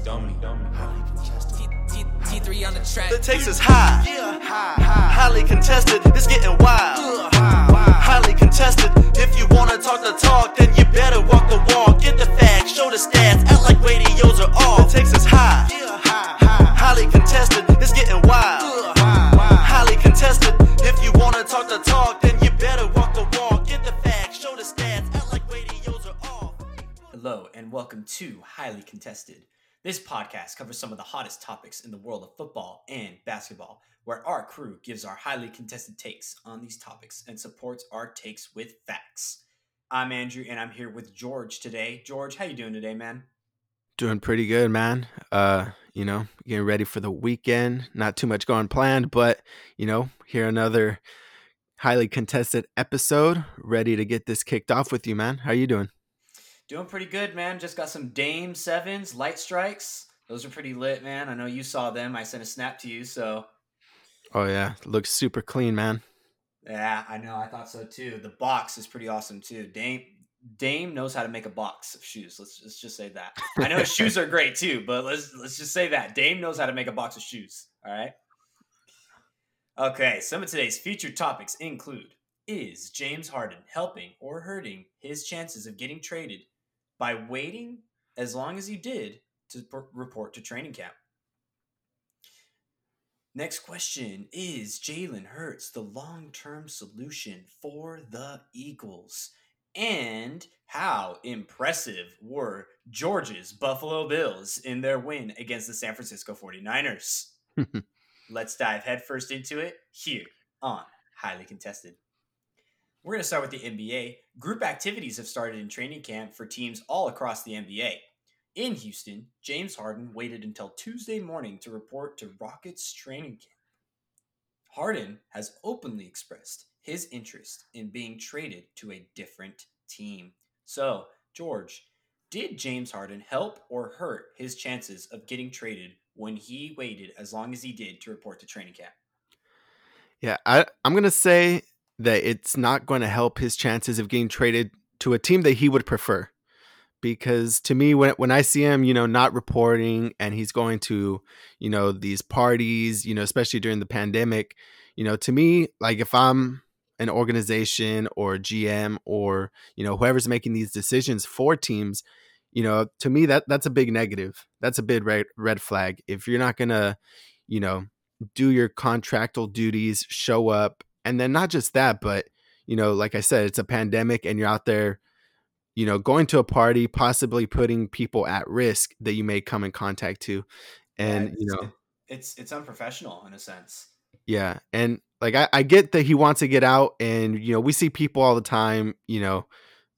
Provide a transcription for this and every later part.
dummy, dummy. T3 on the track. The taste is high. Highly contested. It's getting wild. Highly contested. If you wanna talk the talk, then you better walk the walk. Get the facts, show the stats, act like radios are off. The taste is high. Highly contested. It's getting wild. Highly contested. If you wanna talk the talk, then you better walk the walk. Get the facts, show the stats, act like radios are off. Hello and welcome to Highly Contested. This podcast covers some of the hottest topics in the world of football and basketball, where our crew gives our highly contested takes on these topics and supports our takes with facts. I'm Andrew and I'm here with George today. George, how you doing today, man? Doing pretty good, man. Uh, you know, getting ready for the weekend. Not too much going planned, but you know, here another highly contested episode. Ready to get this kicked off with you, man. How you doing? Doing pretty good, man. Just got some Dame sevens, light strikes. Those are pretty lit, man. I know you saw them. I sent a snap to you, so Oh yeah, looks super clean, man. yeah, I know. I thought so too. The box is pretty awesome too. Dame Dame knows how to make a box of shoes. Let's, let's just say that. I know his shoes are great too, but let's let's just say that Dame knows how to make a box of shoes. All right. Okay, some of today's featured topics include: Is James Harden helping or hurting his chances of getting traded by waiting as long as he did to report to training camp? Next question Is Jalen Hurts the long term solution for the Eagles? And how impressive were George's Buffalo Bills in their win against the San Francisco 49ers? Let's dive headfirst into it here on Highly Contested. We're going to start with the NBA. Group activities have started in training camp for teams all across the NBA. In Houston, James Harden waited until Tuesday morning to report to Rockets training camp. Harden has openly expressed his interest in being traded to a different team. So, George, did James Harden help or hurt his chances of getting traded when he waited as long as he did to report to training camp? Yeah, I, I'm gonna say that it's not going to help his chances of getting traded to a team that he would prefer. Because to me, when when I see him, you know, not reporting and he's going to, you know, these parties, you know, especially during the pandemic, you know, to me, like if I'm an organization or GM or you know whoever's making these decisions for teams, you know, to me that that's a big negative. That's a big red red flag. If you're not gonna, you know, do your contractual duties, show up, and then not just that, but you know, like I said, it's a pandemic and you're out there, you know, going to a party, possibly putting people at risk that you may come in contact to. And, Yeah, you know, it's it's unprofessional in a sense. yeah. And like I, I get that he wants to get out and you know, we see people all the time, you know,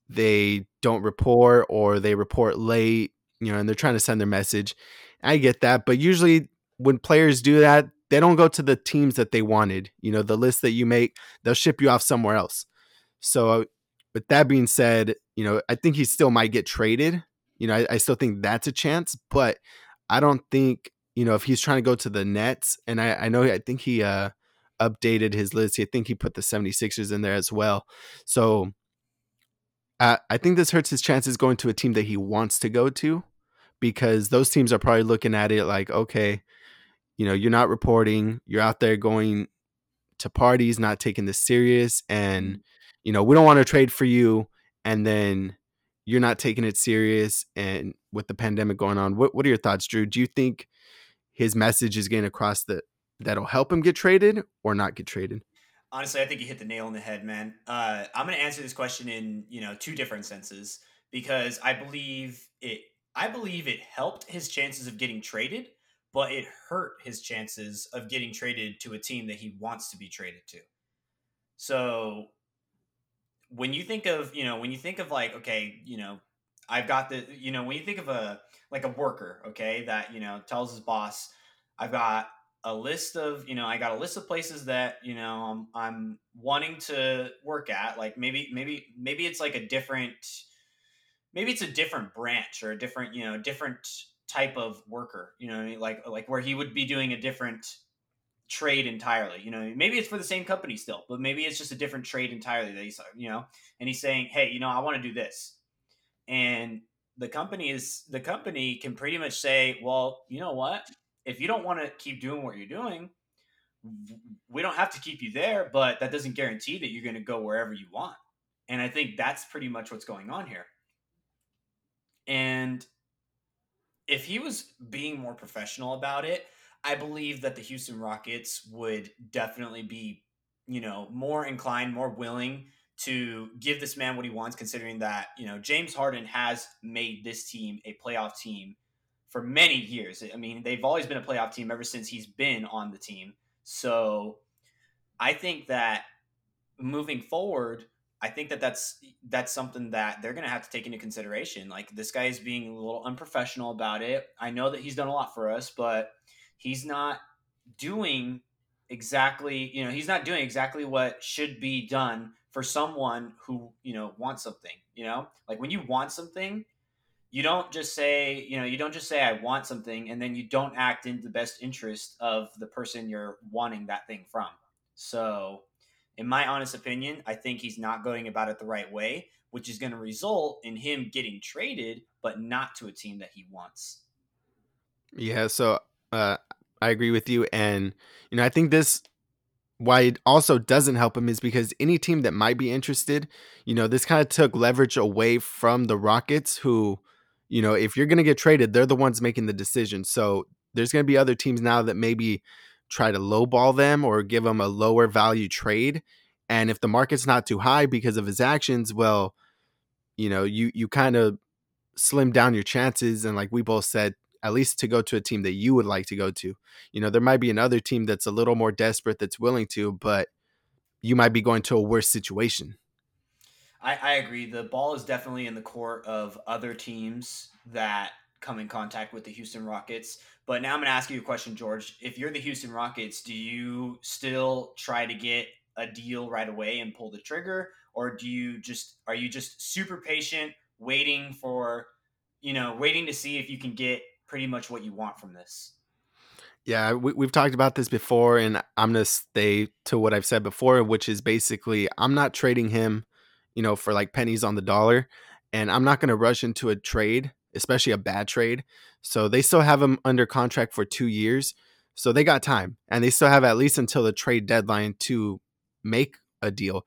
they don't report or they report late, you know, and they're trying to send their message. I get that, but usually when players do that, they don't go to the teams that they wanted. You know, the list that you make, they'll ship you off somewhere else. So, with that being said, you know, I think he still might get traded. You know, I, I still think that's a chance, but I don't think, you know, if he's trying to go to the Nets, and I, I know, I think he uh, updated his list. I think he put the 76ers in there as well. So, uh, I think this hurts his chances going to a team that he wants to go to because those teams are probably looking at it like, okay, you know, you're not reporting, you're out there going to parties, not taking this serious, and you know, we don't want to trade for you, and then you're not taking it serious, and with the pandemic going on, what what are your thoughts, Drew? Do you think his message is getting across that that'll help him get traded or not get traded? Honestly, I think you hit the nail on the head, man. Uh, I'm going to answer this question in you know two different senses because I believe it. I believe it helped his chances of getting traded, but it hurt his chances of getting traded to a team that he wants to be traded to. So when you think of you know when you think of like okay you know I've got the you know when you think of a like a worker okay that you know tells his boss I've got a list of you know I got a list of places that you know I'm, I'm wanting to work at like maybe maybe maybe it's like a different maybe it's a different branch or a different you know different type of worker you know I mean? like like where he would be doing a different trade entirely you know maybe it's for the same company still but maybe it's just a different trade entirely that he's you know and he's saying hey you know I want to do this and the company is the company can pretty much say, well, you know what? If you don't want to keep doing what you're doing, we don't have to keep you there, but that doesn't guarantee that you're going to go wherever you want. And I think that's pretty much what's going on here. And if he was being more professional about it, I believe that the Houston Rockets would definitely be, you know, more inclined, more willing to give this man what he wants, considering that, you know, James Harden has made this team a playoff team for many years. I mean, they've always been a playoff team ever since he's been on the team. So I think that moving forward, I think that that's that's something that they're going to have to take into consideration. Like this guy is being a little unprofessional about it. I know that he's done a lot for us, but he's not doing exactly, you know, he's not doing exactly what should be done for someone who, you know, wants something, you know? Like when you want something, you don't just say, you know, you don't just say I want something and then you don't act in the best interest of the person you're wanting that thing from. So, in my honest opinion, I think he's not going about it the right way, which is going to result in him getting traded, but not to a team that he wants. Yeah, so uh, I agree with you, and you know I think this why it also doesn't help him is because any team that might be interested, you know, this kind of took leverage away from the Rockets, who, you know, if you're going to get traded, they're the ones making the decision. So there's going to be other teams now that maybe try to lowball them or give them a lower value trade. And if the market's not too high because of his actions, well, you know, you you kind of slim down your chances. And like we both said, at least to go to a team that you would like to go to. You know, there might be another team that's a little more desperate that's willing to, but you might be going to a worse situation. I, I agree. The ball is definitely in the court of other teams that come in contact with the Houston Rockets. But now I'm going to ask you a question, George. If you're the Houston Rockets, do you still try to get a deal right away and pull the trigger, or do you just are you just super patient, waiting for, you know, waiting to see if you can get pretty much what you want from this? Yeah, we, we've talked about this before, and I'm going to stay to what I've said before, which is basically I'm not trading him, you know, for like pennies on the dollar, and I'm not going to rush into a trade especially a bad trade. So they still have him under contract for two years. So they got time and they still have at least until the trade deadline to make a deal.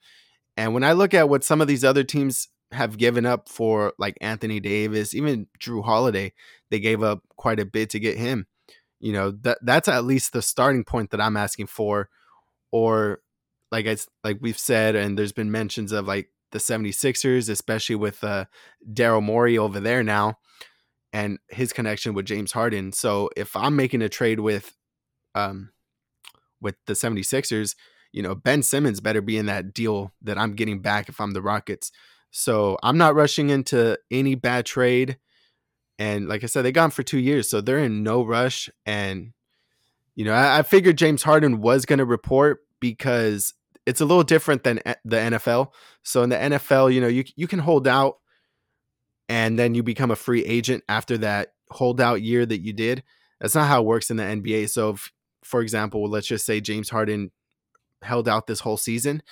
And when I look at what some of these other teams have given up for like Anthony Davis, even Jrue Holiday, they gave up quite a bit to get him. You know, that that's at least the starting point that I'm asking for. Or like I like we've said, and there's been mentions of like the 76ers, especially with uh, Daryl Morey over there now and his connection with James Harden. So if I'm making a trade with um with the 76ers, you know, Ben Simmons better be in that deal that I'm getting back if I'm the Rockets. So I'm not rushing into any bad trade. And like I said, they him for two years, so they're in no rush. And you know, I, I figured James Harden was going to report because it's a little different than eh, the NFL. So in the NFL, you know, you you can hold out and then you become a free agent after that holdout year that you did. That's not how it works in the NBA. So if, for example, let's just say James Harden held out this whole season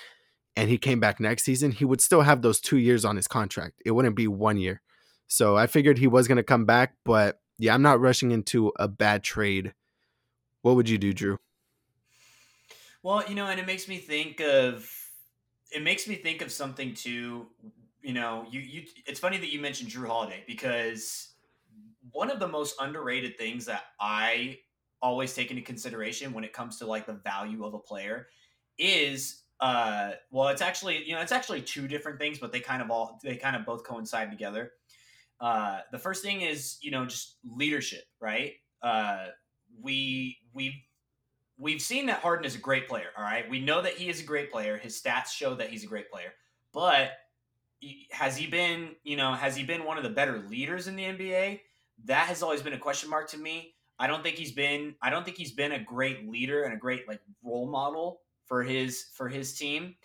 and he came back next season, he would still have those 2 years on his contract. It wouldn't be 1 year. So I figured he was going to come back, but yeah, I'm not rushing into a bad trade. What would you do, Drew? Well, you know, and it makes me think of it makes me think of something too. You know, you you. It's funny that you mentioned Jrue Holiday because one of the most underrated things that I always take into consideration when it comes to like the value of a player is uh well it's actually you know it's actually two different things but they kind of all they kind of both coincide together uh the first thing is you know just leadership right uh we we we've seen that Harden is a great player. All right, we know that he is a great player. His stats show that he's a great player. But has he been, you know, has he been one of the better leaders in the NBA? That has always been a question mark to me. I don't think he's been. I don't think he's been a great leader and a great like role model for his for his team.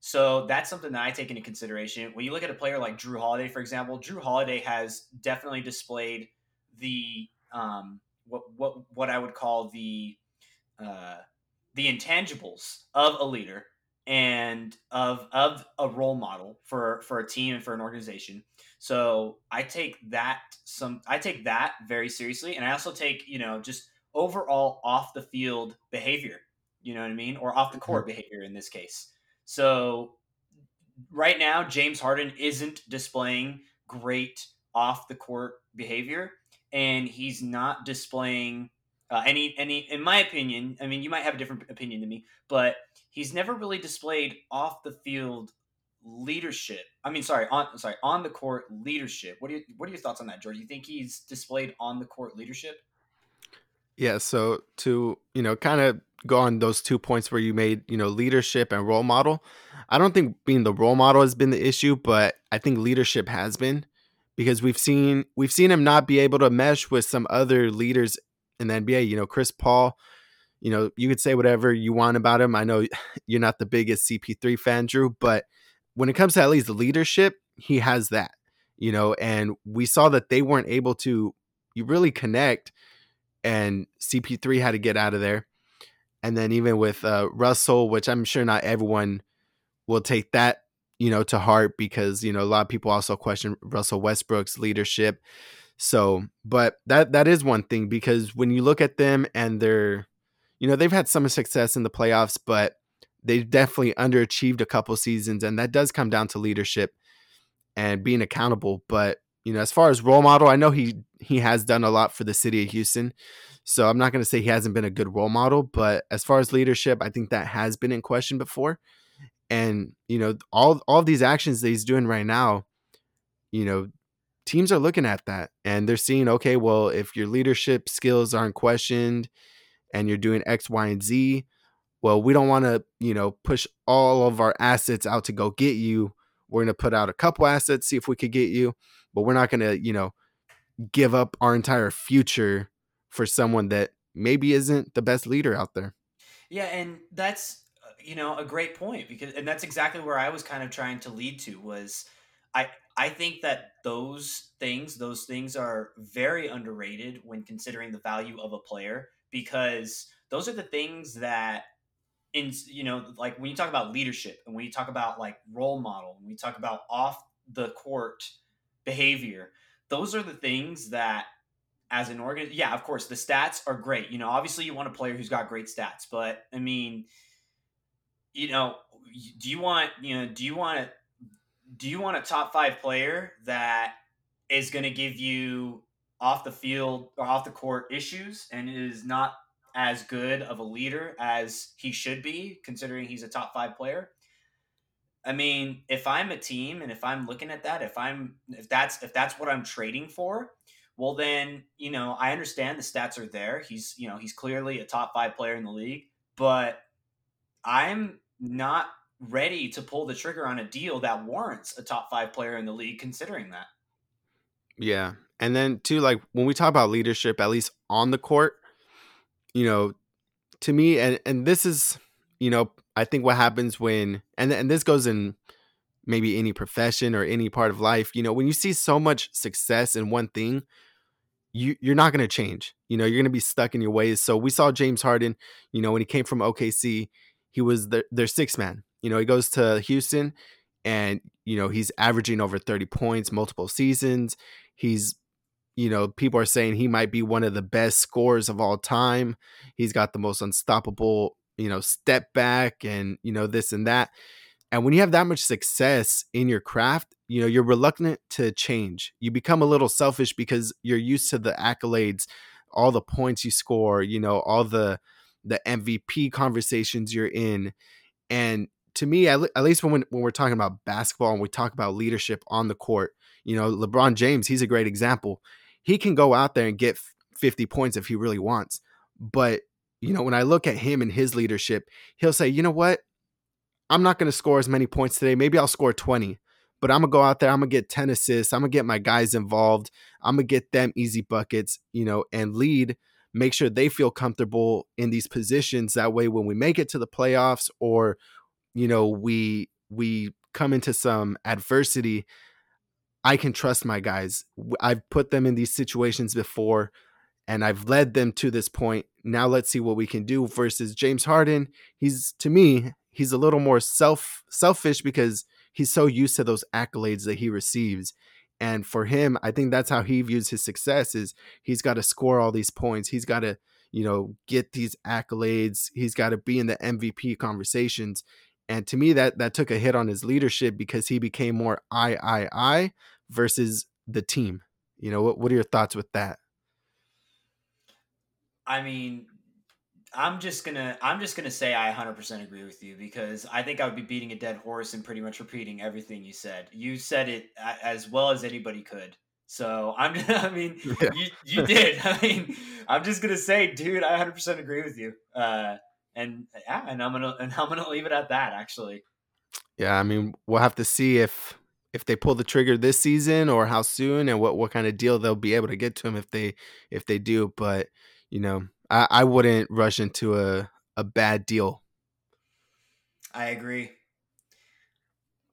So that's something that I take into consideration. When you look at a player like Jrue Holiday, for example, Jrue Holiday has definitely displayed the um, what what what I would call the uh, the intangibles of a leader and of of a role model for for a team and for an organization. So I take that some I take that very seriously, and I also take you know just overall off the field behavior. You know what I mean, or off the court mm-hmm. behavior in this case. So right now, James Harden isn't displaying great off the court behavior, and he's not displaying uh, any any. In my opinion, I mean, you might have a different opinion than me, but he's never really displayed off the field leadership. I mean, sorry, on sorry on the court leadership. What do you what are your thoughts on that, George? You think he's displayed on the court leadership? Yeah. So to you know, kind of go on those two points where you made you know leadership and role model. I don't think being the role model has been the issue, but I think leadership has been because we've seen we've seen him not be able to mesh with some other leaders in the NBA. You know, Chris Paul you know, you could say whatever you want about him. I know you're not the biggest CP3 fan, Drew, but when it comes to at least the leadership, he has that, you know, and we saw that they weren't able to you really connect and CP3 had to get out of there. And then even with uh, Russell, which I'm sure not everyone will take that, you know, to heart because, you know, a lot of people also question Russell Westbrook's leadership. So, but that that is one thing because when you look at them and they're you know, they've had some success in the playoffs, but they've definitely underachieved a couple seasons. And that does come down to leadership and being accountable. But, you know, as far as role model, I know he he has done a lot for the city of Houston. So I'm not going to say he hasn't been a good role model, but as far as leadership, I think that has been in question before. And, you know, all all these actions that he's doing right now, you know, teams are looking at that and they're seeing, okay, well, if your leadership skills aren't questioned, and you're doing X, Y, and Z, well, we don't want to, you know, push all of our assets out to go get you. We're going to put out a couple assets, see if we could get you, but we're not going to, you know, give up our entire future for someone that maybe isn't the best leader out there. Yeah, and that's uh, you know a great point because and that's exactly where I was kind of trying to lead to was I I think that those things those things are very underrated when considering the value of a player because those are the things that in you know like when you talk about leadership and when you talk about like role model when we talk about off the court behavior those are the things that as an organ yeah of course the stats are great. You know obviously you want a player who's got great stats but i mean you know do you want you know do you want do you want a top five player that is going to give you off the field or off the court issues and is not as good of a leader as he should be, considering he's a top five player. I mean, if I'm a team and if I'm looking at that, if I'm if that's if that's what I'm trading for, well then, you know, I understand the stats are there. He's, you know, he's clearly a top 5 player in the league, but I'm not ready to pull the trigger on a deal that warrants a top 5 player in the league considering that. Yeah. And then too, like when we talk about leadership, at least on the court, you know, to me, and and this is, you know, I think what happens when and and this goes in maybe any profession or any part of life, you know, when you see so much success in one thing, you you're not going to change. You know, you're going to be stuck in your ways. So we saw James Harden, you know, when he came from OKC, he was their, their sixth man. You know, he goes to Houston and you know, he's averaging over 30 points multiple seasons. He's you know, people are saying he might be one of the best scorers of all time. He's got the most unstoppable, you know, step back and, you know, this and that. And when you have that much success in your craft, you know, you're reluctant to change. You become a little selfish because you're used to the accolades, all the points you score, you know, all the the MVP conversations you're in. And to me, at, least when when we're talking about basketball and we talk about leadership on the court, you know, LeBron James, he's a great example he can go out there and get 50 points if he really wants. But, you know, when I look at him and his leadership, he'll say, you know what? I'm not going to score as many points today. Maybe I'll score 20, but I'm going to go out there. I'm going to get 10 assists. I'm going to get my guys involved. I'm going to get them easy buckets, you know, and lead, make sure they feel comfortable in these positions. That way, when we make it to the playoffs or, you know, we, we come into some adversity, I can trust my guys. I've put them in these situations before and I've led them to this point. Now let's see what we can do versus James Harden. He's to me, he's a little more self selfish because he's so used to those accolades that he receives. And for him, I think that's how he views his success is he's got to score all these points. He's got to, you know, get these accolades. He's got to be in the MVP conversations. And to me, that that took a hit on his leadership because he became more I, I, I versus the team. You know, what what are your thoughts with that? I mean, I'm just gonna I'm just gonna say I 100% agree with you because I think I would be beating a dead horse and pretty much repeating everything you said. You said it as well as anybody could. So I'm I mean yeah. you you did. I mean I'm just gonna say, dude, I 100% agree with you. Uh, and yeah, and I'm gonna and I'm gonna leave it at that. Actually. Yeah, I mean we'll have to see if if they pull the trigger this season or how soon and what what kind of deal they'll be able to get to him if they if they do. But you know, I, I wouldn't rush into a a bad deal. I agree.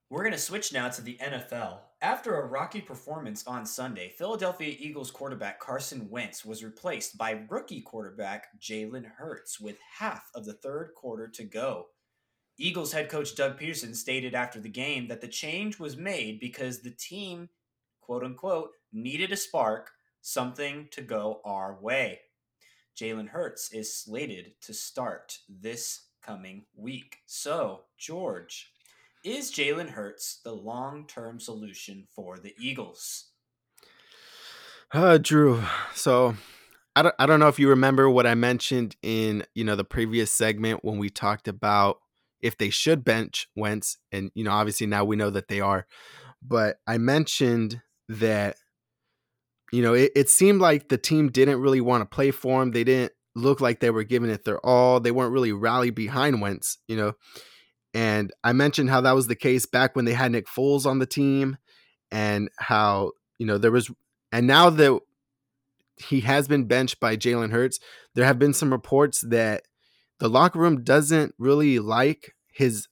We're going to switch now to the NFL. After a rocky performance on Sunday, Philadelphia Eagles quarterback Carson Wentz was replaced by rookie quarterback Jalen Hurts with half of the third quarter to go. Eagles head coach Doug Pederson stated after the game that the change was made because the team, quote unquote, needed a spark, something to go our way. Jalen Hurts is slated to start this coming week. So, George, is Jalen Hurts the long term solution for the Eagles? Uh, Drew. So, I don't, I don't know if you remember what I mentioned in you know the previous segment when we talked about if they should bench Wentz, and you know obviously now we know that they are, but I mentioned that you know, it, it seemed like the team didn't really want to play for him. They didn't look like they were giving it their all. They weren't really rally behind Wentz, you know. And I mentioned how that was the case back when they had Nick Foles on the team and how, you know, there was, and now that he has been benched by Jalen Hurts, there have been some reports that the locker room doesn't really like his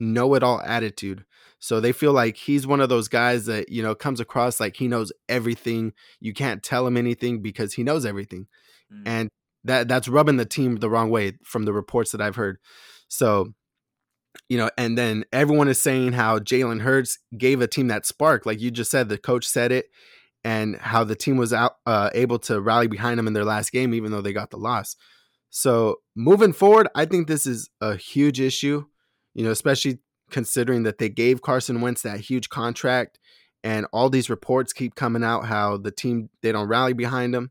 know it all attitude. So they feel like he's one of those guys that, you know, comes across like he knows everything. You can't tell him anything because he knows everything. Mm. And that that's rubbing the team the wrong way from the reports that I've heard. So, you know, and then everyone is saying how Jalen Hurts gave a team that spark, like you just said, the coach said it, and how the team was out uh, able to rally behind him in their last game, even though they got the loss. So moving forward, I think this is a huge issue. You know, especially considering that they gave Carson Wentz that huge contract and all these reports keep coming out how the team they don't rally behind him.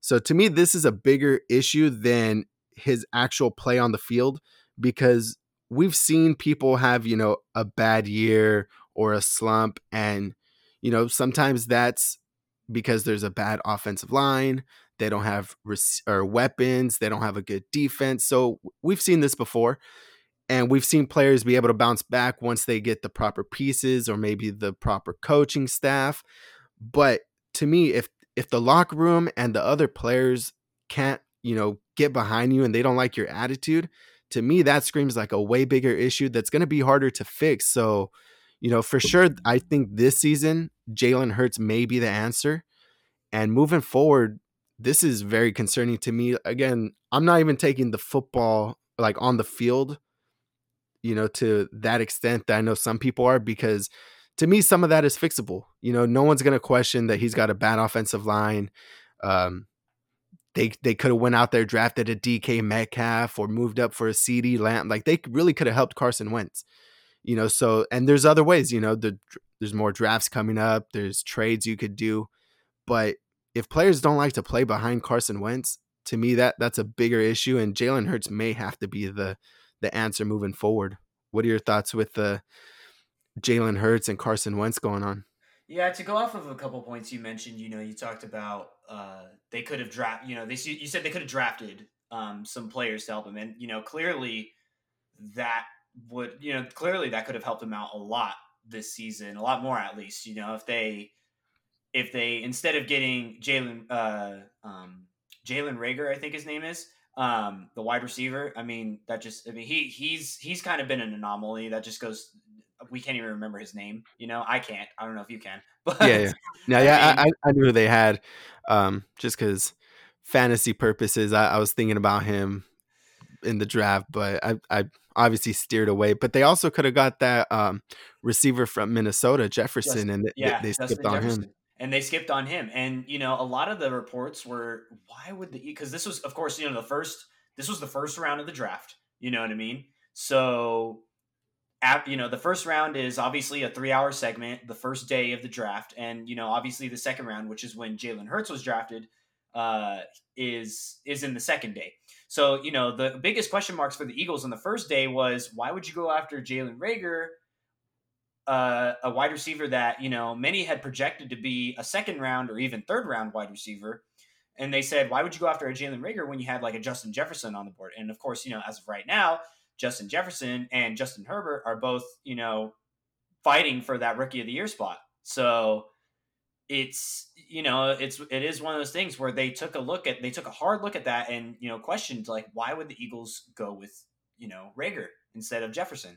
So to me this is a bigger issue than his actual play on the field because we've seen people have, you know, a bad year or a slump and you know, sometimes that's because there's a bad offensive line, they don't have res- or weapons, they don't have a good defense. So we've seen this before. And we've seen players be able to bounce back once they get the proper pieces or maybe the proper coaching staff. But to me, if if the locker room and the other players can't, you know, get behind you and they don't like your attitude, to me that screams like a way bigger issue that's going to be harder to fix. So, you know, for sure, I think this season Jalen Hurts may be the answer. And moving forward, this is very concerning to me. Again, I'm not even taking the football like on the field you know, to that extent that I know some people are because to me, some of that is fixable. You know, no one's going to question that he's got a bad offensive line. Um, they they could have went out there drafted a DK Metcalf or moved up for a CeeDee Lamb. Like they really could have helped Carson Wentz. You know, so and there's other ways. You know, the, there's more drafts coming up. There's trades you could do, but if players don't like to play behind Carson Wentz, to me that that's a bigger issue. And Jalen Hurts may have to be the the answer moving forward. What are your thoughts with the Jalen Hurts and Carson Wentz going on? Yeah, to go off of a couple points you mentioned, you know, you talked about uh, they could have drafted, you know, they you said they could have drafted um, some players to help him, and you know, clearly that would, you know, clearly that could have helped him out a lot this season, a lot more at least. You know, if they if they instead of getting Jalen uh, um, Jalen Reagor, I think his name is, um, the wide receiver. I mean, that just I mean he he's he's kind of been an anomaly. That just goes. We can't even remember his name. You know, I can't. I don't know if you can. But yeah, yeah, no, yeah. I, mean, I, I, knew they had, um, just because fantasy purposes. I, I was thinking about him in the draft, but I I obviously steered away. But they also could have got that um, receiver from Minnesota, Jefferson, Justin, and they, yeah, they skipped on Jefferson. him. And they skipped on him. And you know, a lot of the reports were why would the because this was of course, you know, the first this was the first round of the draft. You know what I mean? So at, you know, the first round is obviously a three hour segment, the first day of the draft. And, you know, obviously the second round, which is when Jalen Hurts was drafted, uh, is is in the second day. So, you know, the biggest question marks for the Eagles on the first day was why would you go after Jalen Reagor, uh, a wide receiver that, you know, many had projected to be a second round or even third round wide receiver. And they said, why would you go after a Jalen Reagor when you had like a Justin Jefferson on the board? And of course, you know, as of right now, Justin Jefferson and Justin Herbert are both, you know, fighting for that rookie of the year spot. So it's you know it's it is one of those things where they took a look at they took a hard look at that and you know questioned like why would the Eagles go with you know Reagor instead of Jefferson.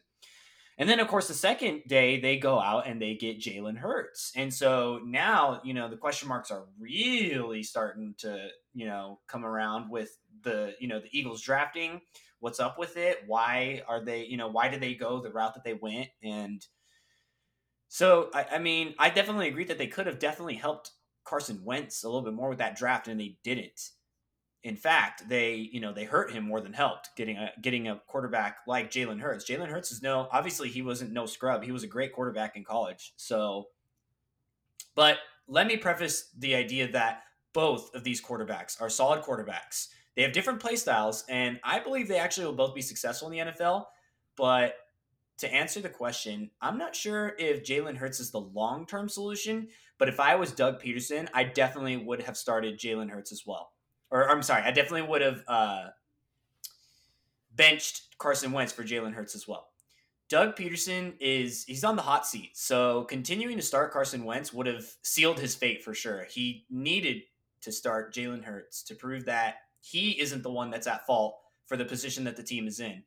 And then, of course, the second day they go out and they get Jalen Hurts. And so now, you know, the question marks are really starting to, you know, come around with the, you know, the Eagles drafting. What's up with it? Why are they, you know, why did they go the route that they went? And so, I, I mean, I definitely agree that they could have definitely helped Carson Wentz a little bit more with that draft, and they didn't in fact, they you know they hurt him more than helped getting a getting a quarterback like Jalen Hurts. Jalen Hurts is no obviously he wasn't no scrub. He was a great quarterback in college. So, but let me preface the idea that both of these quarterbacks are solid quarterbacks. They have different play styles, and I believe they actually will both be successful in the NFL. But to answer the question, I'm not sure if Jalen Hurts is the long term solution. But if I was Doug Pederson, I definitely would have started Jalen Hurts as well or I'm sorry, I definitely would have uh, benched Carson Wentz for Jalen Hurts as well. Doug Pederson is he's on the hot seat, so continuing to start Carson Wentz would have sealed his fate for sure. He needed to start Jalen Hurts to prove that he isn't the one that's at fault for the position that the team is in.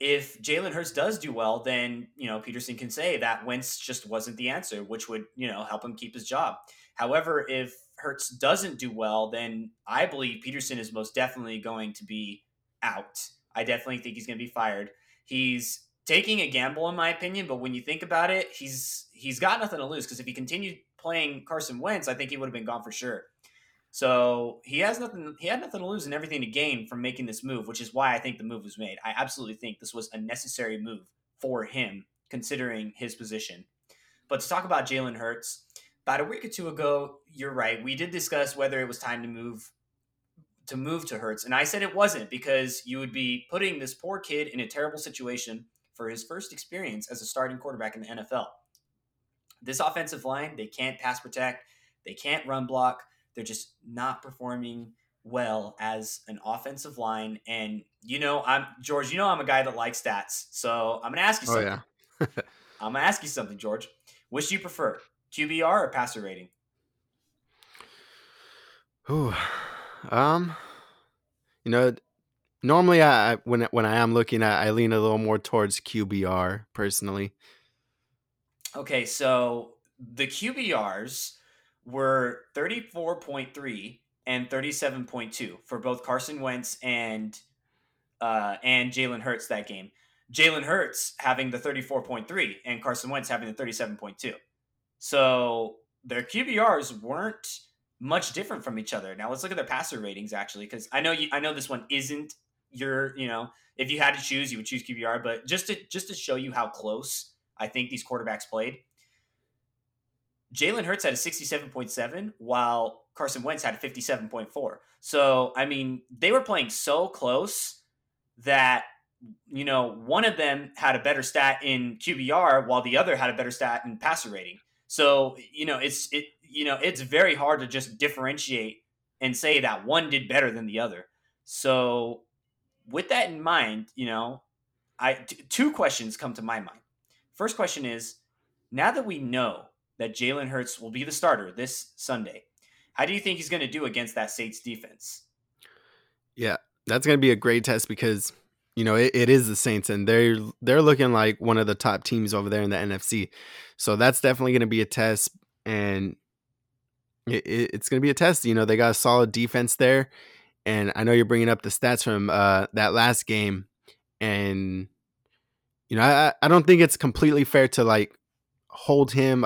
If Jalen Hurts does do well, then you know Pederson can say that Wentz just wasn't the answer, which would you know help him keep his job. However, if Hurts doesn't do well, then I believe Pederson is most definitely going to be out. I definitely think he's going to be fired. He's taking a gamble, in my opinion, but when you think about it, he's he's got nothing to lose because if he continued playing Carson Wentz, I think he would have been gone for sure. So he has nothing. He had nothing to lose and everything to gain from making this move, which is why I think the move was made. I absolutely think this was a necessary move for him, considering his position. But to talk about Jalen Hurts, about a week or two ago, you're right. We did discuss whether it was time to move to move to Hurts, and I said it wasn't because you would be putting this poor kid in a terrible situation for his first experience as a starting quarterback in the NFL. This offensive line, they can't pass protect, they can't run block, they're just not performing well as an offensive line. And you know, I'm George. You know, I'm a guy that likes stats, so I'm gonna ask you something. Oh yeah. I'm gonna ask you something, George. Which do you prefer, QBR or passer rating? Ooh, um, you know, normally I when when I am looking at, I lean a little more towards QBR personally. Okay, so the QBRs were thirty four point three and thirty seven point two for both Carson Wentz and uh, and Jalen Hurts that game. Jalen Hurts having the 34.3 and Carson Wentz having the 37.2. So their QBRs weren't much different from each other. Now let's look at their passer ratings actually, because I know you, I know this one isn't your, you know, if you had to choose, you would choose QBR, but just to just to show you how close I think these quarterbacks played. Jalen Hurts had a 67.7, while Carson Wentz had a 57.4. So, I mean, they were playing so close that you know, one of them had a better stat in QBR while the other had a better stat in passer rating. So, you know, it's it you know, it's very hard to just differentiate and say that one did better than the other. So, with that in mind, you know, I t- two questions come to my mind. First question is, now that we know that Jalen Hurts will be the starter this Sunday, how do you think he's going to do against that Saints defense? Yeah, that's going to be a great test because you know, it, it is the Saints, and they're they're looking like one of the top teams over there in the NFC. So that's definitely going to be a test, and it, it's going to be a test. You know, they got a solid defense there, and I know you're bringing up the stats from uh, that last game, and you know I I don't think it's completely fair to like hold him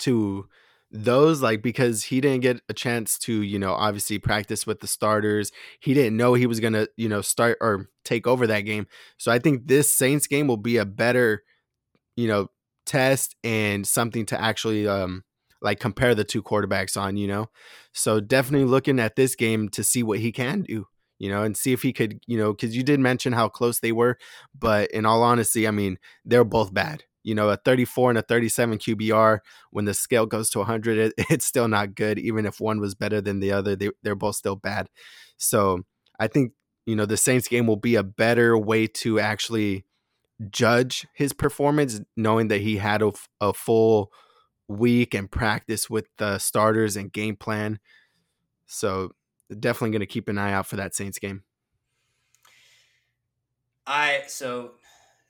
to those like because he didn't get a chance to you know obviously practice with the starters. He didn't know he was gonna you know start or take over that game. So i think this saints game will be a better you know test and something to actually um like compare the two quarterbacks on you know? So definitely looking at this game to see what he can do you know and see if he could you know because you did mention how close they were but in all honesty i mean they're both bad you know, a 34 and a 37 QBR, when the scale goes to 100, it, it's still not good. Even if one was better than the other, they, they're both still bad. So I think, you know, the Saints game will be a better way to actually judge his performance, knowing that he had a, a full week and practice with the starters and game plan. So definitely going to keep an eye out for that Saints game. I so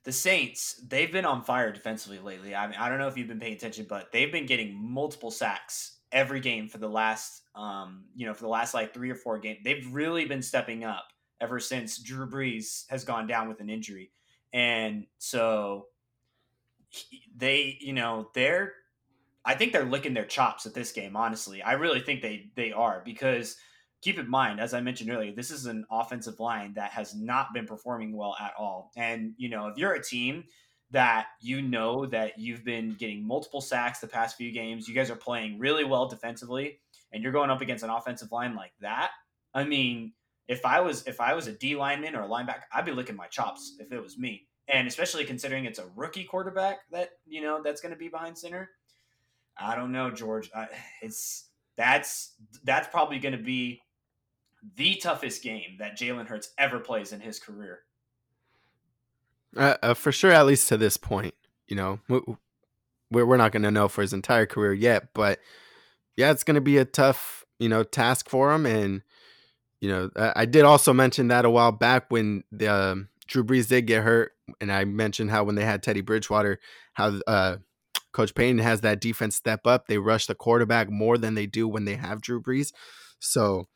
the Saints, they've been on fire defensively lately. I mean, I don't know if you've been paying attention, but they've been getting multiple sacks every game for the last, um, you know, for the last like three or four games. They've really been stepping up ever since Drew Brees has gone down with an injury, and so they, you know, they're. I think they're licking their chops at this game. Honestly, I really think they they are because keep in mind, as I mentioned earlier, this is an offensive line that has not been performing well at all. And, you know, if you're a team that you know that you've been getting multiple sacks the past few games, you guys are playing really well defensively, and you're going up against an offensive line like that. I mean, if I was if I was a D lineman or a linebacker, I'd be licking my chops if it was me. And especially considering it's a rookie quarterback that, you know, that's going to be behind center. I don't know, George. I, it's that's that's probably going to be the toughest game that Jalen Hurts ever plays in his career. Uh, uh, for sure, at least to this point, you know, we're we're not going to know for his entire career yet, but yeah, it's going to be a tough, you know, task for him. And you know, I, I did also mention that a while back when the um, Drew Brees did get hurt, and I mentioned how when they had Teddy Bridgewater, how uh, Coach Payton has that defense step up. They rush the quarterback more than they do when they have Drew Brees. So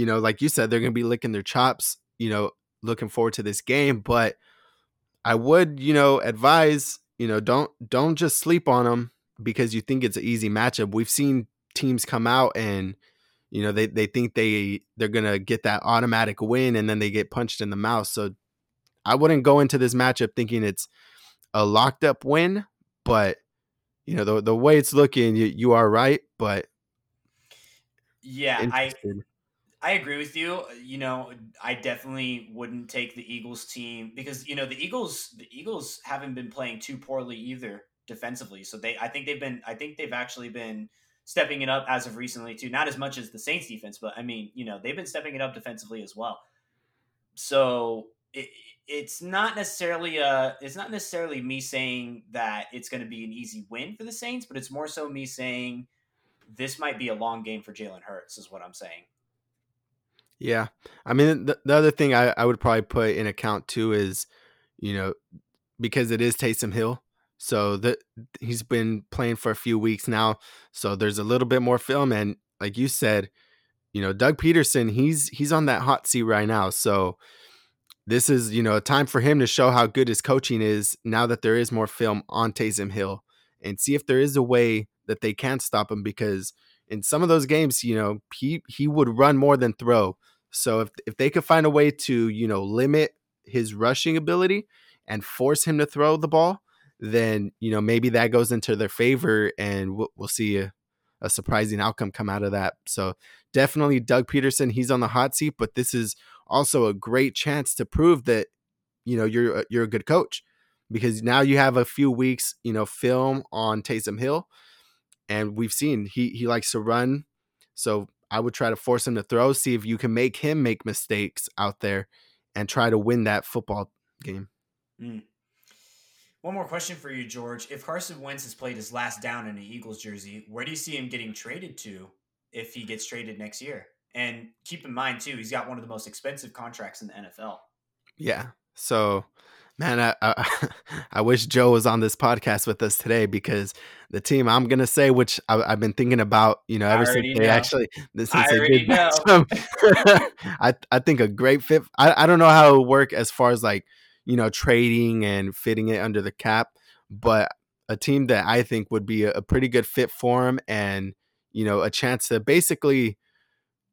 you know, like you said, they're going to be licking their chops, you know, looking forward to this game. But I would, you know, advise, you know, don't don't just sleep on them because you think it's an easy matchup. We've seen teams come out and you know they they think they they're gonna get that automatic win and then they get punched in the mouth. So I wouldn't go into this matchup thinking it's a locked up win, but you know the the way it's looking, you, you are right. But yeah, I I agree with you. You know, I definitely wouldn't take the Eagles team because you know the Eagles the Eagles haven't been playing too poorly either defensively. So they I think they've been I think they've actually been stepping it up as of recently too. Not as much as the Saints defense, but I mean, you know, they've been stepping it up defensively as well. So it, it's not necessarily uh it's not necessarily me saying that it's going to be an easy win for the Saints, but it's more so me saying this might be a long game for Jalen Hurts is what I'm saying. Yeah. I mean, the, the other thing I, I would probably put in account too is, you know, because it is Taysom Hill. So that he's been playing for a few weeks now. So there's a little bit more film. And like you said, you know, Doug Pederson, he's he's on that hot seat right now. So this is, you know, a time for him to show how good his coaching is now that there is more film on Taysom Hill and see if there is a way that they can stop him because in some of those games, you know, he he would run more than throw. So if if they could find a way to you know limit his rushing ability and force him to throw the ball, then you know maybe that goes into their favor, and we'll, we'll see a, a surprising outcome come out of that. So definitely Doug Pederson, he's on the hot seat, but this is also a great chance to prove that you know you're uh, you're a good coach because now you have a few weeks you know film on Taysom Hill, and we've seen he he likes to run. So I would try to force him to throw, see if you can make him make mistakes out there and try to win that football game. Mm. One more question for you, George. If Carson Wentz has played his last down in an Eagles jersey, where do you see him getting traded to if he gets traded next year? And keep in mind, too, he's got one of the most expensive contracts in the NFL. Yeah. So Man, I, I, I wish Joe was on this podcast with us today because the team I'm gonna say, which I, have been thinking about, you know, ever since they know. actually since I they did know. I I think a great fit. I, I don't know how it would work as far as like you know trading and fitting it under the cap, but a team that I think would be a, a pretty good fit for him and you know a chance to basically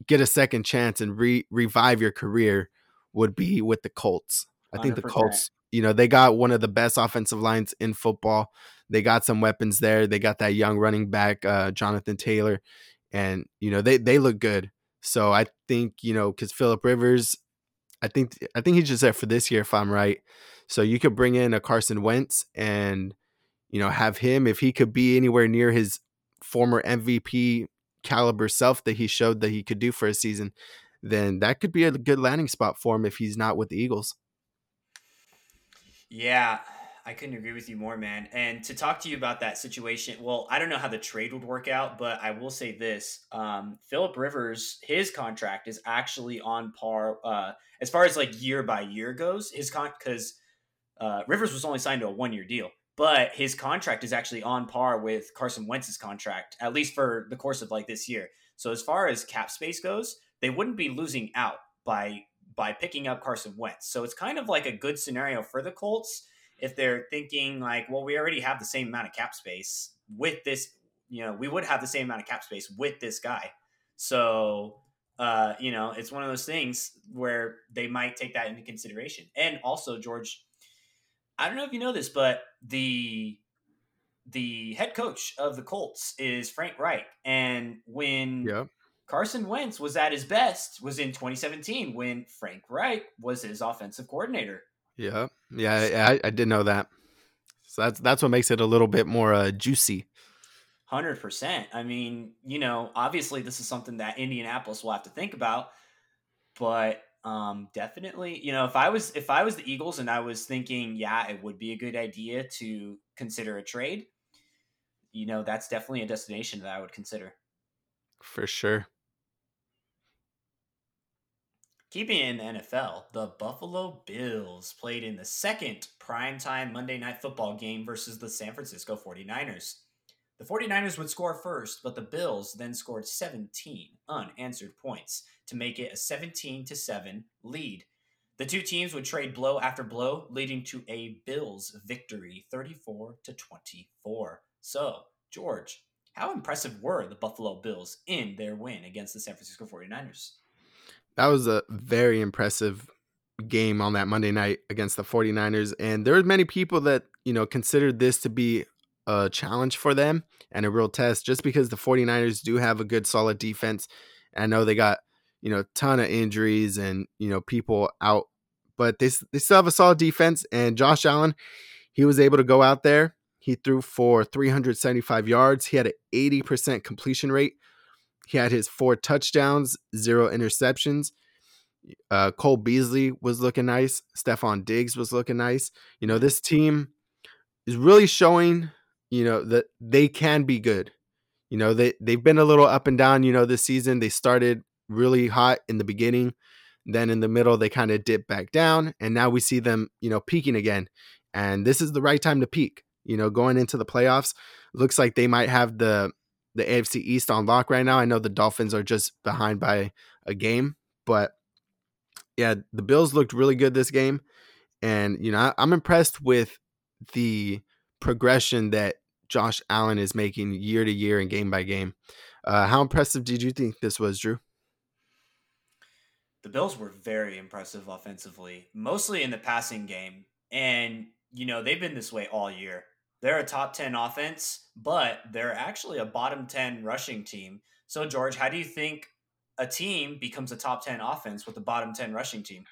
get a second chance and re- revive your career would be with the Colts. I think 100%. the Colts, you know, they got one of the best offensive lines in football. They got some weapons there. They got that young running back, uh, Jonathan Taylor, and you know they they look good. So I think you know because Philip Rivers, I think I think he's just there for this year if I'm right. So you could bring in a Carson Wentz and you know have him if he could be anywhere near his former MVP caliber self that he showed that he could do for a season, then that could be a good landing spot for him if he's not with the Eagles. Yeah, I couldn't agree with you more, man. And to talk to you about that situation, well, I don't know how the trade would work out, but I will say this: um, Philip Rivers, his contract is actually on par uh, as far as like year by year goes. His con because uh, Rivers was only signed to a one year deal, but his contract is actually on par with Carson Wentz's contract, at least for the course of like this year. So as far as cap space goes, they wouldn't be losing out by by picking up Carson Wentz. So it's kind of like a good scenario for the Colts if they're thinking like, well, we already have the same amount of cap space with this, you know, we would have the same amount of cap space with this guy. So uh, you know, it's one of those things where they might take that into consideration. And also, George, I don't know if you know this, but the the head coach of the Colts is Frank Reich, and when yep. Carson Wentz was at his best was in 2017 when Frank Reich was his offensive coordinator. Yeah, yeah, I, I did know that. So that's that's what makes it a little bit more uh, juicy. Hundred percent. I mean, you know, obviously this is something that Indianapolis will have to think about, but um, definitely, you know, if I was if I was the Eagles and I was thinking, yeah, it would be a good idea to consider a trade, you know, that's definitely a destination that I would consider. For sure. Keeping in the NFL, the Buffalo Bills played in the second primetime Monday Night Football game versus the San Francisco 49ers. The 49ers would score first, but the Bills then scored 17 unanswered points to make it a 17 to 7 lead. The two teams would trade blow after blow, leading to a Bills victory 34 to 24. So, George, how impressive were the Buffalo Bills in their win against the San Francisco 49ers? That was a very impressive game on that Monday night against the 49ers and there were many people that, you know, considered this to be a challenge for them and a real test just because the 49ers do have a good solid defense. I know they got, you know, a ton of injuries and, you know, people out, but they, they still have a solid defense. And Josh Allen, he was able to go out there. He threw for 375 yards. He had an 80% completion rate. He had his four touchdowns, zero interceptions. Uh, Cole Beasley was looking nice. Stefon Diggs was looking nice. You know, this team is really showing you know that they can be good. You know they they've been a little up and down. You know this season they started really hot in the beginning, then in the middle they kind of dipped back down, and now we see them you know peaking again. And this is the right time to peak. You know, going into the playoffs, looks like they might have the the AFC East on lock right now. I know the Dolphins are just behind by a game, but yeah, the Bills looked really good this game, and you know I, I'm impressed with the progression that Josh Allen is making year to year and game by game. Uh, how impressive did you think this was, Drew? The Bills were very impressive offensively, mostly in the passing game. And, you know, they've been this way all year. They're a top 10 offense, but they're actually a bottom 10 rushing team. So, George, how do you think a team becomes a top 10 offense with a bottom 10 rushing team?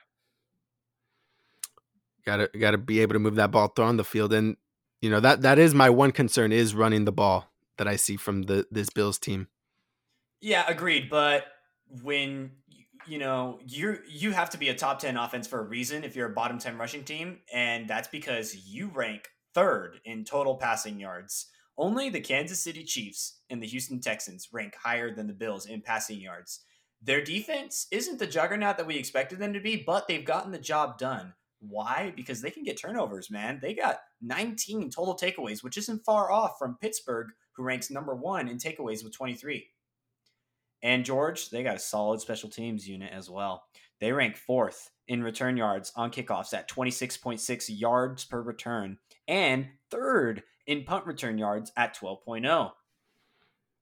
Got to got to be able to move that ball through on the field, and you know that that is my one concern is running the ball that I see from the this Bills team. Yeah, agreed. But when you know you you have to be a top 10 offense for a reason if you're a bottom 10 rushing team and that's because you rank third in total passing yards only the kansas city chiefs and the houston texans rank higher than the bills in passing yards their defense isn't the juggernaut that we expected them to be but they've gotten the job done Why? Because they can get turnovers, man. They got 19 total takeaways, which isn't far off from Pittsburgh, who ranks number one in takeaways with 23. And George, they got a solid special teams unit as well. They rank fourth in return yards on kickoffs at 26.6 yards per return and third in punt return yards at 12.0.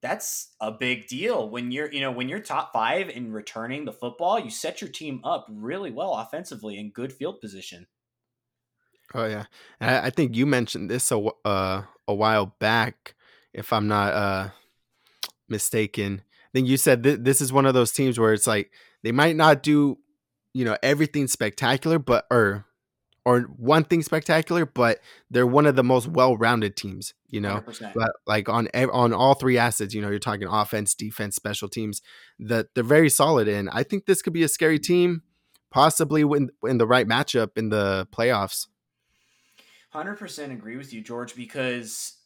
That's a big deal when you're, you know, when you're top 5 in returning the football, you set your team up really well offensively in good field position. Oh yeah. I, think you mentioned this a uh, a while back if I'm not uh mistaken. I think you said th- this is one of those teams where it's like they might not do you know everything spectacular, but or or one thing spectacular, but they're one of the most well-rounded teams. You know, 100%. but like on on all three assets, you know, you're talking offense, defense, special teams. That they're very solid in. I think this could be a scary team, possibly when in the right matchup in the playoffs. Hundred percent agree with you, George, because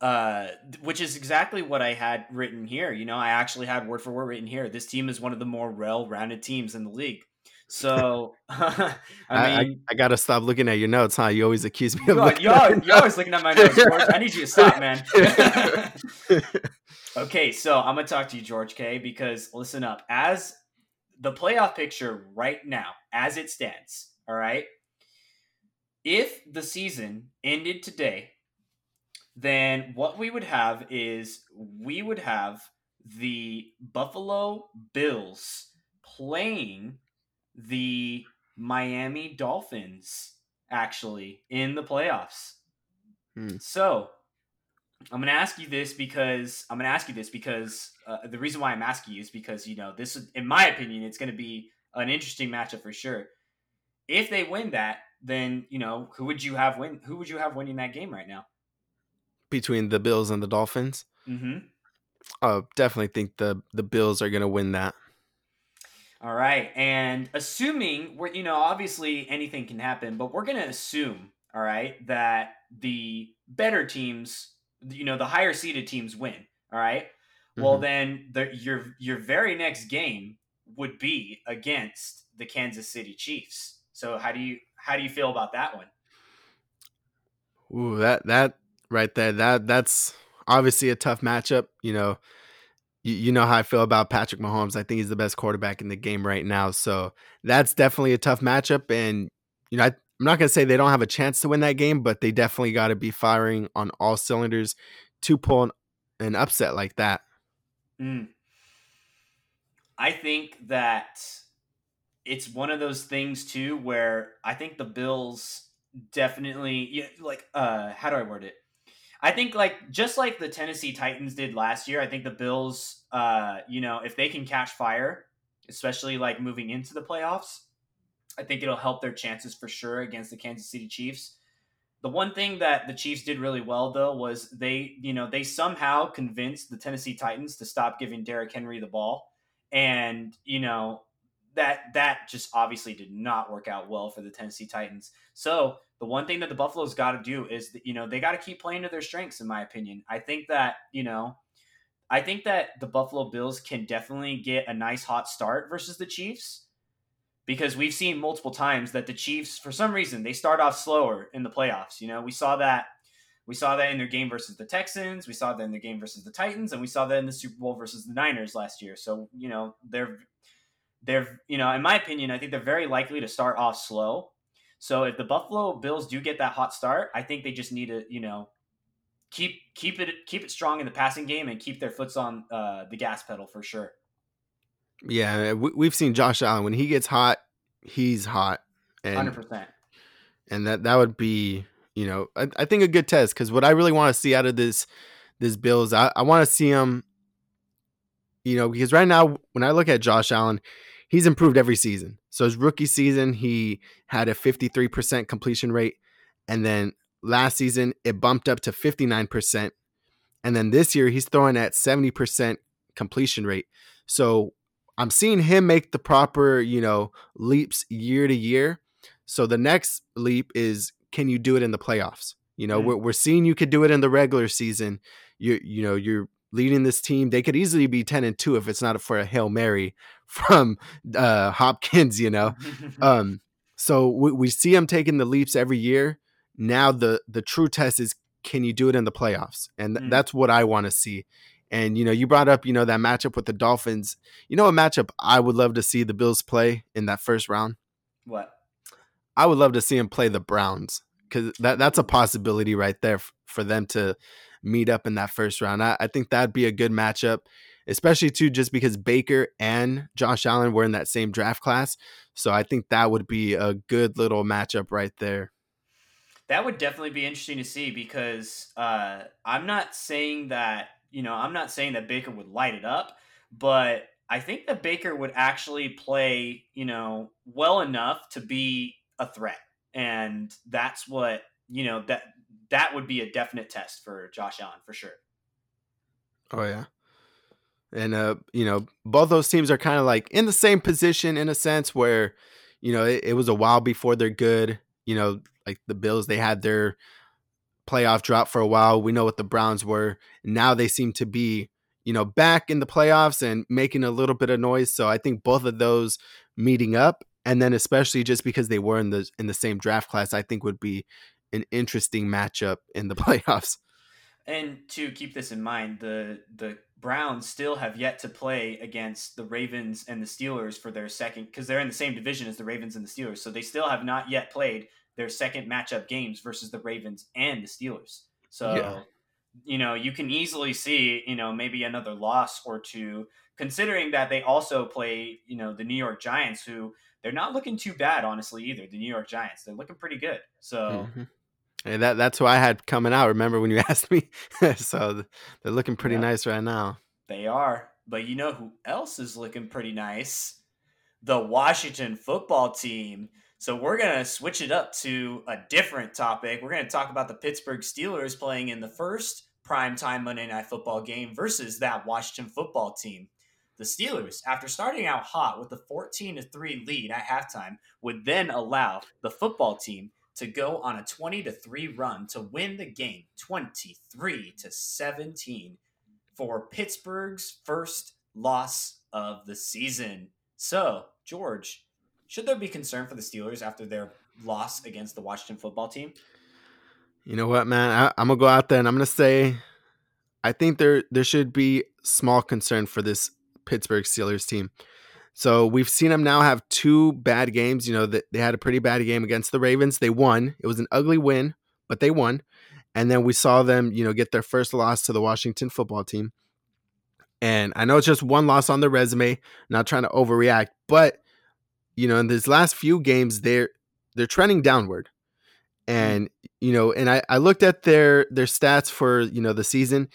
uh, which is exactly what I had written here. You know, I actually had word for word written here. This team is one of the more well-rounded teams in the league. So I mean, I, I, gotta stop looking at your notes, huh? You always accuse me of. Always, you're always looking at my notes, George. I need you to stop, man. okay, so I'm gonna talk to you, George K. Because listen up, as the playoff picture right now, as it stands, all right. If the season ended today, then what we would have is we would have the Buffalo Bills playing the Miami Dolphins actually in the playoffs. Hmm. So I'm going to ask you this because I'm going to ask you this because uh, the reason why I'm asking you is because you know this, in my opinion, it's going to be an interesting matchup for sure. If they win that, then you know who would you have win? Who would you have winning that game right now? Between the Bills and the Dolphins, mm-hmm. I definitely think the the Bills are going to win that. All right. And assuming we're, you know, obviously anything can happen, but we're going to assume, all right, that the better teams, you know, the higher seeded teams win. All right? mm-hmm. Well, then the, your your very next game would be against the Kansas City Chiefs. So how do you how do you feel about that one? Ooh, that that right there that that's obviously a tough matchup. You know, you, you know how I feel about Patrick Mahomes. I think he's the best quarterback in the game right now. So that's definitely a tough matchup. And, you know, I, I'm not going to say they don't have a chance to win that game, but they definitely got to be firing on all cylinders to pull an, an upset like that. Mm. I think that it's one of those things too where I think the Bills definitely like uh how do I word it? I think like just like the Tennessee Titans did last year, I think the Bills, uh, you know, if they can catch fire, especially like moving into the playoffs, I think it'll help their chances for sure against the Kansas City Chiefs. The one thing that the Chiefs did really well though was they, you know, they somehow convinced the Tennessee Titans to stop giving Derrick Henry the ball. And, you know, that that just obviously did not work out well for the Tennessee Titans. So the one thing that the Buffalo's got to do is you know they got to keep playing to their strengths. In my opinion, I think that you know, I think that the Buffalo Bills can definitely get a nice hot start versus the Chiefs because we've seen multiple times that the Chiefs, for some reason, they start off slower in the playoffs. You know, we saw that. We saw that in their game versus the Texans. We saw that in their game versus the Titans, and we saw that in the Super Bowl versus the Niners last year. So you know they're they're you know in my opinion, I think they're very likely to start off slow so if the Buffalo Bills do get that hot start, I think they just need to, you know, keep keep it keep it strong in the passing game and keep their foots on uh, the gas pedal for sure. Yeah, we've seen Josh Allen when he gets hot, he's hot. Hundred percent. And that that would be, you know, I, I think a good test because what I really want to see out of this this Bills, I, I want to see him. You know, because right now when I look at Josh Allen, he's improved every season. So his rookie season, he had a 53% completion rate. And then last season, it bumped up to 59%. And then this year, he's throwing at 70% completion rate. So I'm seeing him make the proper, you know, leaps year to year. So the next leap is can you do it in the playoffs? You know, mm-hmm. we're, we're seeing you could do it in the regular season. You you know, you're leading this team. They could easily be 10 and 2 if it's not for a Hail Mary from uh, Hopkins, you know. um, So we, we see him taking the leaps every year. Now the the true test is can you do it in the playoffs? And th- Mm. that's what I want to see. And you know, you brought up you know that matchup with the Dolphins. You know, a matchup I would love to see the Bills play in that first round. What? I would love to see him play the Browns because that that's a possibility right there f- for them to meet up in that first round. I, I think that'd be a good matchup, especially too just because Baker and Josh Allen were in that same draft class. So I think that would be a good little matchup right there. That would definitely be interesting to see because uh, I'm not saying that you know I'm not saying that Baker would light it up, but I think that Baker would actually play you know well enough to be a threat, and that's what you know that that would be a definite test for Josh Allen for sure. Oh yeah. And uh, you know, both those teams are kind of like in the same position in a sense where, you know, it, it was a while before they're good. You know, like the Bills, they had their playoff drop for a while. We know what the Browns were. Now they seem to be, you know, back in the playoffs and making a little bit of noise. So I think both of those meeting up, and then especially just because they were in the in the same draft class, I think would be an interesting matchup in the playoffs. And to keep this in mind, the the Browns still have yet to play against the Ravens and the Steelers for their second because they're in the same division as the Ravens and the Steelers. So they still have not yet played their second matchup games versus the Ravens and the Steelers. So Yeah. you know, you can easily see, you know, maybe another loss or two considering that they also play, you know, the New York Giants who they're not looking too bad honestly either. The New York Giants, they're looking pretty good. So Mhm. And that that's who I had coming out. Remember when you asked me? so they're looking pretty Yeah. nice right now. They are. But you know who else is looking pretty nice? The Washington football team. So we're going to switch it up to a different topic. We're going to talk about the Pittsburgh Steelers playing in the first primetime Monday Night Football game versus that Washington football team. The Steelers, after starting out hot with a 14 to 3 lead at halftime, would then allow the football team to go on a 20 to 3 run to win the game 23 to 17 for Pittsburgh's first loss of the season. So, George, should there be concern for the Steelers after their loss against the Washington football team? You know what, man? I, I'm gonna go out there and I'm gonna say, I think there there should be small concern for this Pittsburgh Steelers team. So we've seen them now have two bad games. You know that they had a pretty bad game against the Ravens. They won. It was an ugly win, but they won. And then we saw them, you know, get their first loss to the Washington football team. And I know it's just one loss on their resume. Not trying to overreact, but you know, in these last few games, they're they're trending downward. Mm. And you know, and I, I looked at their their stats for you know the season,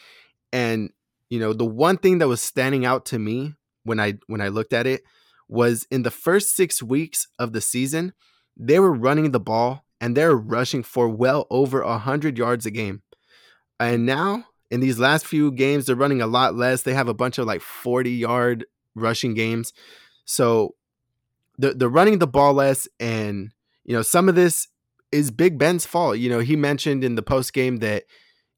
and you know the one thing that was standing out to me when I when I looked at it was in the first six weeks of the season, they were running the ball and they're rushing for well over a hundred yards a game, and now in these last few games they're running a lot less. They have a bunch of like forty yard rushing games, so they're, they're running the ball less, and you know some of this is Big Ben's fault. You know, he mentioned in the post game that,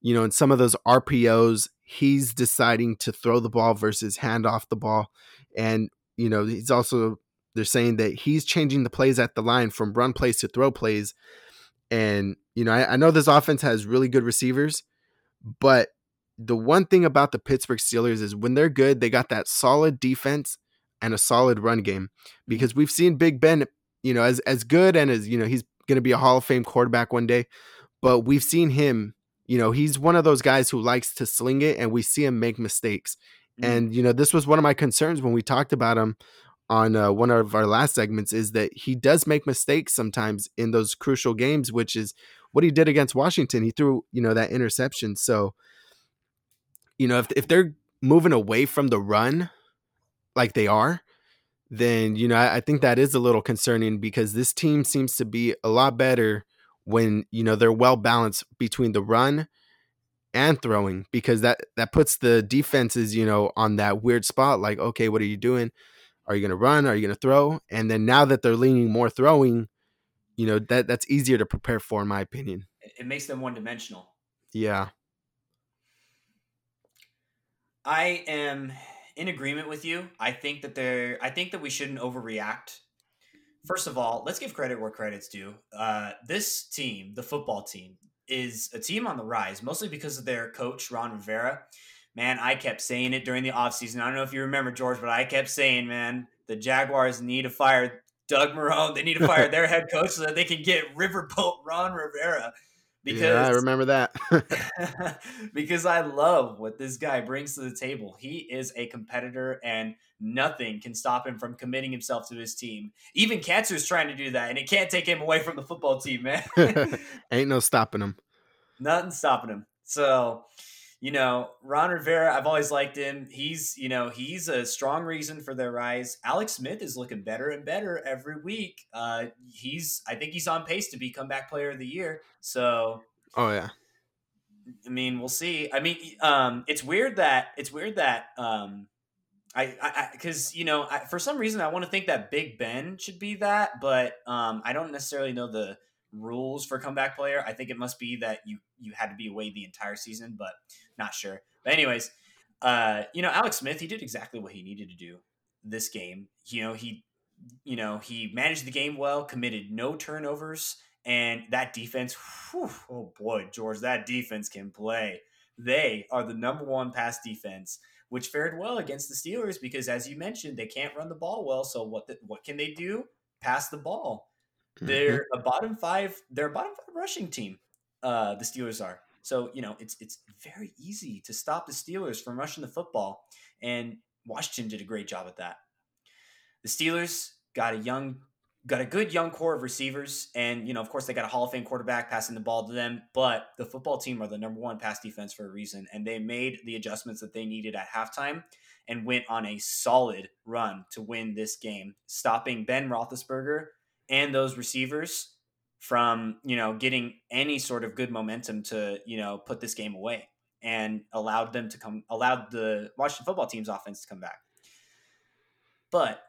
you know, in some of those RPOs, he's deciding to throw the ball versus hand off the ball. And, you know, he's also, they're saying that he's changing the plays at the line from run plays to throw plays. And, you know, I, I know this offense has really good receivers, but the one thing about the Pittsburgh Steelers is when they're good, they got that solid defense and a solid run game mm-hmm. because we've seen Big Ben, you know, as as good and as, you know, he's going to be a Hall of Fame quarterback one day. But we've seen him, you know, he's one of those guys who likes to sling it and we see him make mistakes. Mm. And, you know, this was one of my concerns when we talked about him on uh, one of our last segments is that he does make mistakes sometimes in those crucial games, which is what he did against Washington. He threw, you know, that interception. So, you know, if, if they're moving away from the run like they are, then you know I, I think that is a little concerning because this team seems to be a lot better when you know they're well balanced between the run and throwing because that that puts the defenses you know on that weird spot like okay what are you doing? Are you going to run? Are you going to throw? And then now that they're leaning more throwing you know that that's easier to prepare for in my opinion. It makes them one dimensional. yeah. I am in agreement with you. I think that there I think that we shouldn't overreact first of all, let's give credit where credit's due. Uh, this team, the football team, is a team on the rise, mostly because of their coach, Ron Rivera. Man, I kept saying it during the offseason. I don't know if you remember, George, but I kept saying, man, the Jaguars need to fire Doug Marrone. They need to fire their head coach so that they can get Riverboat Ron Rivera. Because yeah, I remember that. because I love what this guy brings to the table. He is a competitor, and nothing can stop him from committing himself to his team. Even Cancer's trying to do that, and it can't take him away from the football team, man. Ain't no stopping him. Nothing stopping him. So you know, Ron Rivera, I've always liked him. He's, you know, he's a strong reason for their rise. Alex Smith is looking better and better every week. Uh, he's, I think he's on pace to be comeback player of the year. So, oh yeah, I mean, we'll see. I mean, um, it's weird that it's weird that um, I, because you know, I, for some reason, I want to think that Big Ben should be that, but um, I don't necessarily know the rules for comeback player. I think it must be that you you had to be away the entire season, but not sure. But anyways, uh, you know, Alex Smith, he did exactly what he needed to do this game. You know, he you know, he managed the game well, committed no turnovers, and that defense, whew, oh boy, George, that defense can play. They are the number one pass defense, which fared well against the Steelers because, as you mentioned, they can't run the ball well. So what the, what can they do? Pass the ball. Mm-hmm. They're a bottom five. They're a bottom five rushing team. Uh, the Steelers are. So you know it's it's very easy to stop the Steelers from rushing the football, and Washington did a great job at that. The Steelers got a young, got a good young core of receivers, and you know of course they got a Hall of Fame quarterback passing the ball to them. But the football team are the number one pass defense for a reason, and they made the adjustments that they needed at halftime and went on a solid run to win this game, stopping Ben Roethlisberger and those receivers from you know getting any sort of good momentum to you know put this game away and allowed them to come allowed the Washington football team's offense to come back. But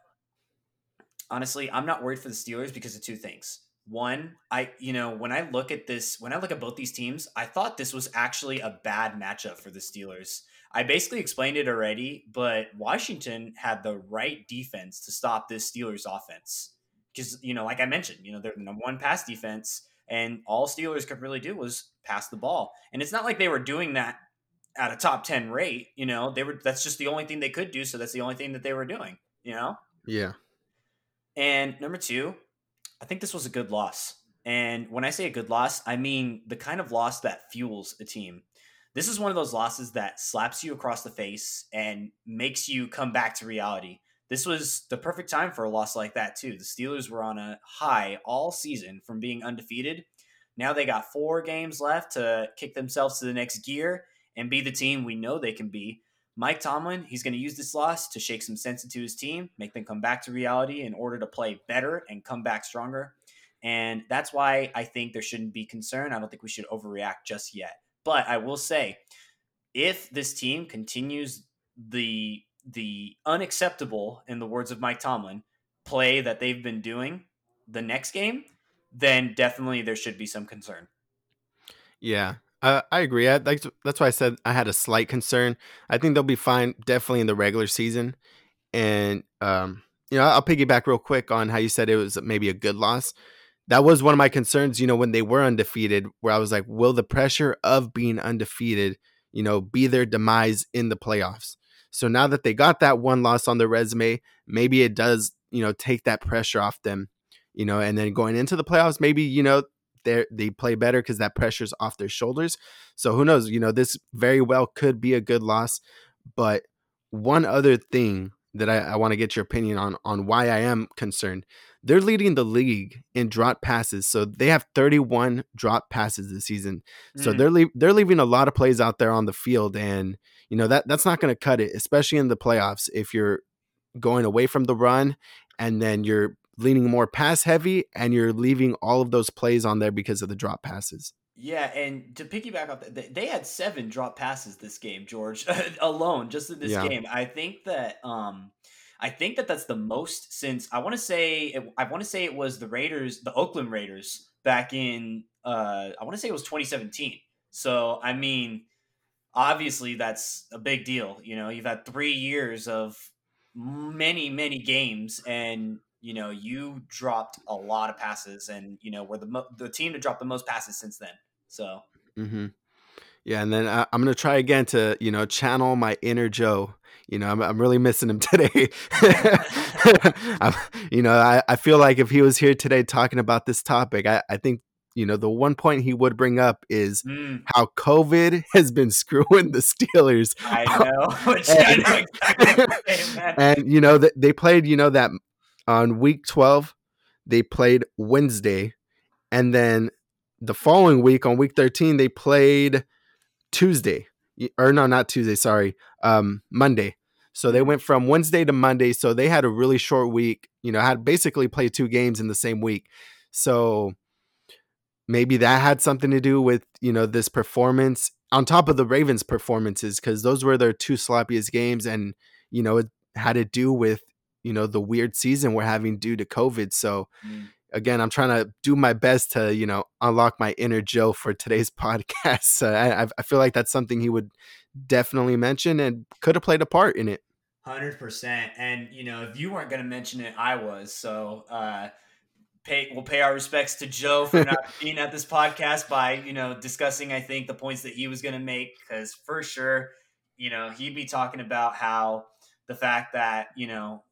honestly, I'm not worried for the Steelers because of two things. One, I you know when I look at this when I look at both these teams, I thought this was actually a bad matchup for the Steelers. I basically explained it already, but Washington had the right defense to stop this Steelers offense because you know, like I mentioned, you know, they're the number one pass defense, and all Steelers could really do was pass the ball. And it's not like they were doing that at a top ten rate. You know, they were. That's just the only thing they could do. So that's the only thing that they were doing. You know. Yeah. And number two, I think this was a good loss. And when I say a good loss, I mean the kind of loss that fuels a team. This is one of those losses that slaps you across the face and makes you come back to reality this was the perfect time for a loss like that too. The Steelers were on a high all season from being undefeated. Now they got four games left to kick themselves to the next gear and be the team we know they can be. Mike Tomlin, he's going to use this loss to shake some sense into his team, make them come back to reality in order to play better and come back stronger. And that's why I think there shouldn't be concern. I don't think we should overreact just yet. But I will say, if this team continues the the unacceptable, in the words of Mike Tomlin, play that they've been doing the next game, then definitely there should be some concern. Yeah, uh, I agree. I, that's, that's why I said I had a slight concern. I think they'll be fine, definitely in the regular season. And um, you know, I'll piggyback real quick on how you said it was maybe a good loss. That was one of my concerns. You know, when they were undefeated, where I was like, will the pressure of being undefeated, you know, be their demise in the playoffs? So now that they got that one loss on their resume, maybe it does, you know, take that pressure off them, you know, and then going into the playoffs, maybe, you know, they they play better because that pressure's off their shoulders. So who knows? You know, this very well could be a good loss. But one other thing that I, I want to get your opinion on on why I am concerned. They're leading the league in drop passes, so they have 31 drop passes this season. Mm. So they're le- they're leaving a lot of plays out there on the field, and you know that that's not going to cut it, especially in the playoffs. If you're going away from the run and then you're leaning more pass heavy and you're leaving all of those plays on there because of the drop passes. Yeah, and to piggyback off that, they had seven drop passes this game, George, alone, just in this yeah. game. I think that um I think that that's the most since I want to say it, I want to say it was the Raiders, the Oakland Raiders back in uh I want to say it was 2017. So, I mean, obviously that's a big deal, you know. You've had 3 years of many many games and you know, you dropped a lot of passes, and you know, we're the mo- the team to drop the most passes since then. So, hmm Yeah, and then I, I'm gonna try again to you know channel my inner Joe. You know, I'm, I'm really missing him today. You know, I, I feel like if he was here today talking about this topic, I, I think you know the one point he would bring up is mm, how COVID has been screwing the Steelers. I know. Which I know exactly what you're saying, man. and you know that they played you know that on week 12 they played wednesday and then the following week on week 13 they played tuesday or no not tuesday sorry um monday so they went from wednesday to monday so they had a really short week you know had basically played two games in the same week so maybe that had something to do with you know this performance on top of the ravens performances because those were their two sloppiest games and you know it had to do with you know the weird season we're having due to covid so Mm. again i'm trying to do my best to you know unlock my inner joe for today's podcast so I, I feel like that's something he would definitely mention and could have played a part in it Hundred percent, and you know, if you weren't going to mention it, I was. So, uh, pay we'll pay our respects to Joe for not being at this podcast by you know discussing. I think the points that he was going to make because for sure, you know, he'd be talking about how the fact that you know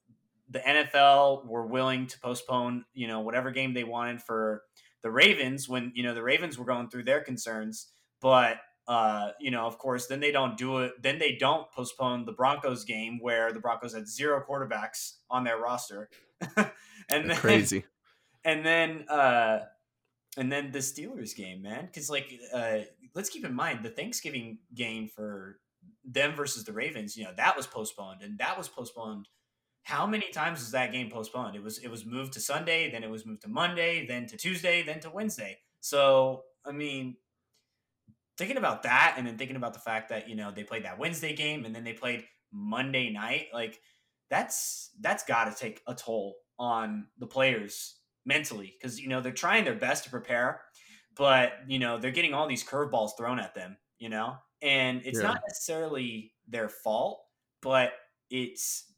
the NFL were willing to postpone you know whatever game they wanted for the Ravens when you know the Ravens were going through their concerns, but uh, you know, of course, then they don't do it. Then they don't postpone the Broncos game where the Broncos had zero quarterbacks on their roster, and then crazy and then uh, and then the Steelers game, man. Because like, uh, let's keep in mind the Thanksgiving game for them versus the Ravens. You know, that was postponed, and that was postponed. How many times was that game postponed? It was it was moved to Sunday, then it was moved to Monday, then to Tuesday, then to Wednesday. So I mean, thinking about that and then thinking about the fact that you know they played that Wednesday game and then they played Monday night like that's that's got to take a toll on the players mentally cuz you know they're trying their best to prepare but you know they're getting all these curveballs thrown at them you know and it's Yeah. not necessarily their fault but it's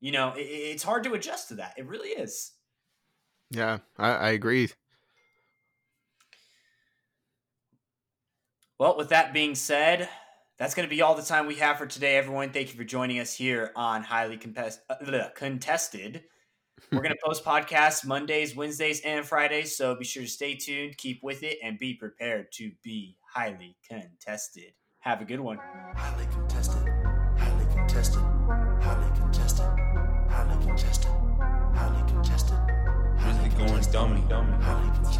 you know it, it's hard to adjust to that it really is yeah i, I agree Well, with that being said, that's going to be all the time we have for today, everyone. Thank you for joining us here on Highly Compes- uh, Contested. We're going to post podcasts Mondays, Wednesdays, and Fridays. So be sure to stay tuned, keep with it, and be prepared to be highly contested. Have a good one. Highly contested. Highly contested. Highly contested. Highly contested. Highly contested. Highly contested. Highly contested. Highly contested. Highly contested.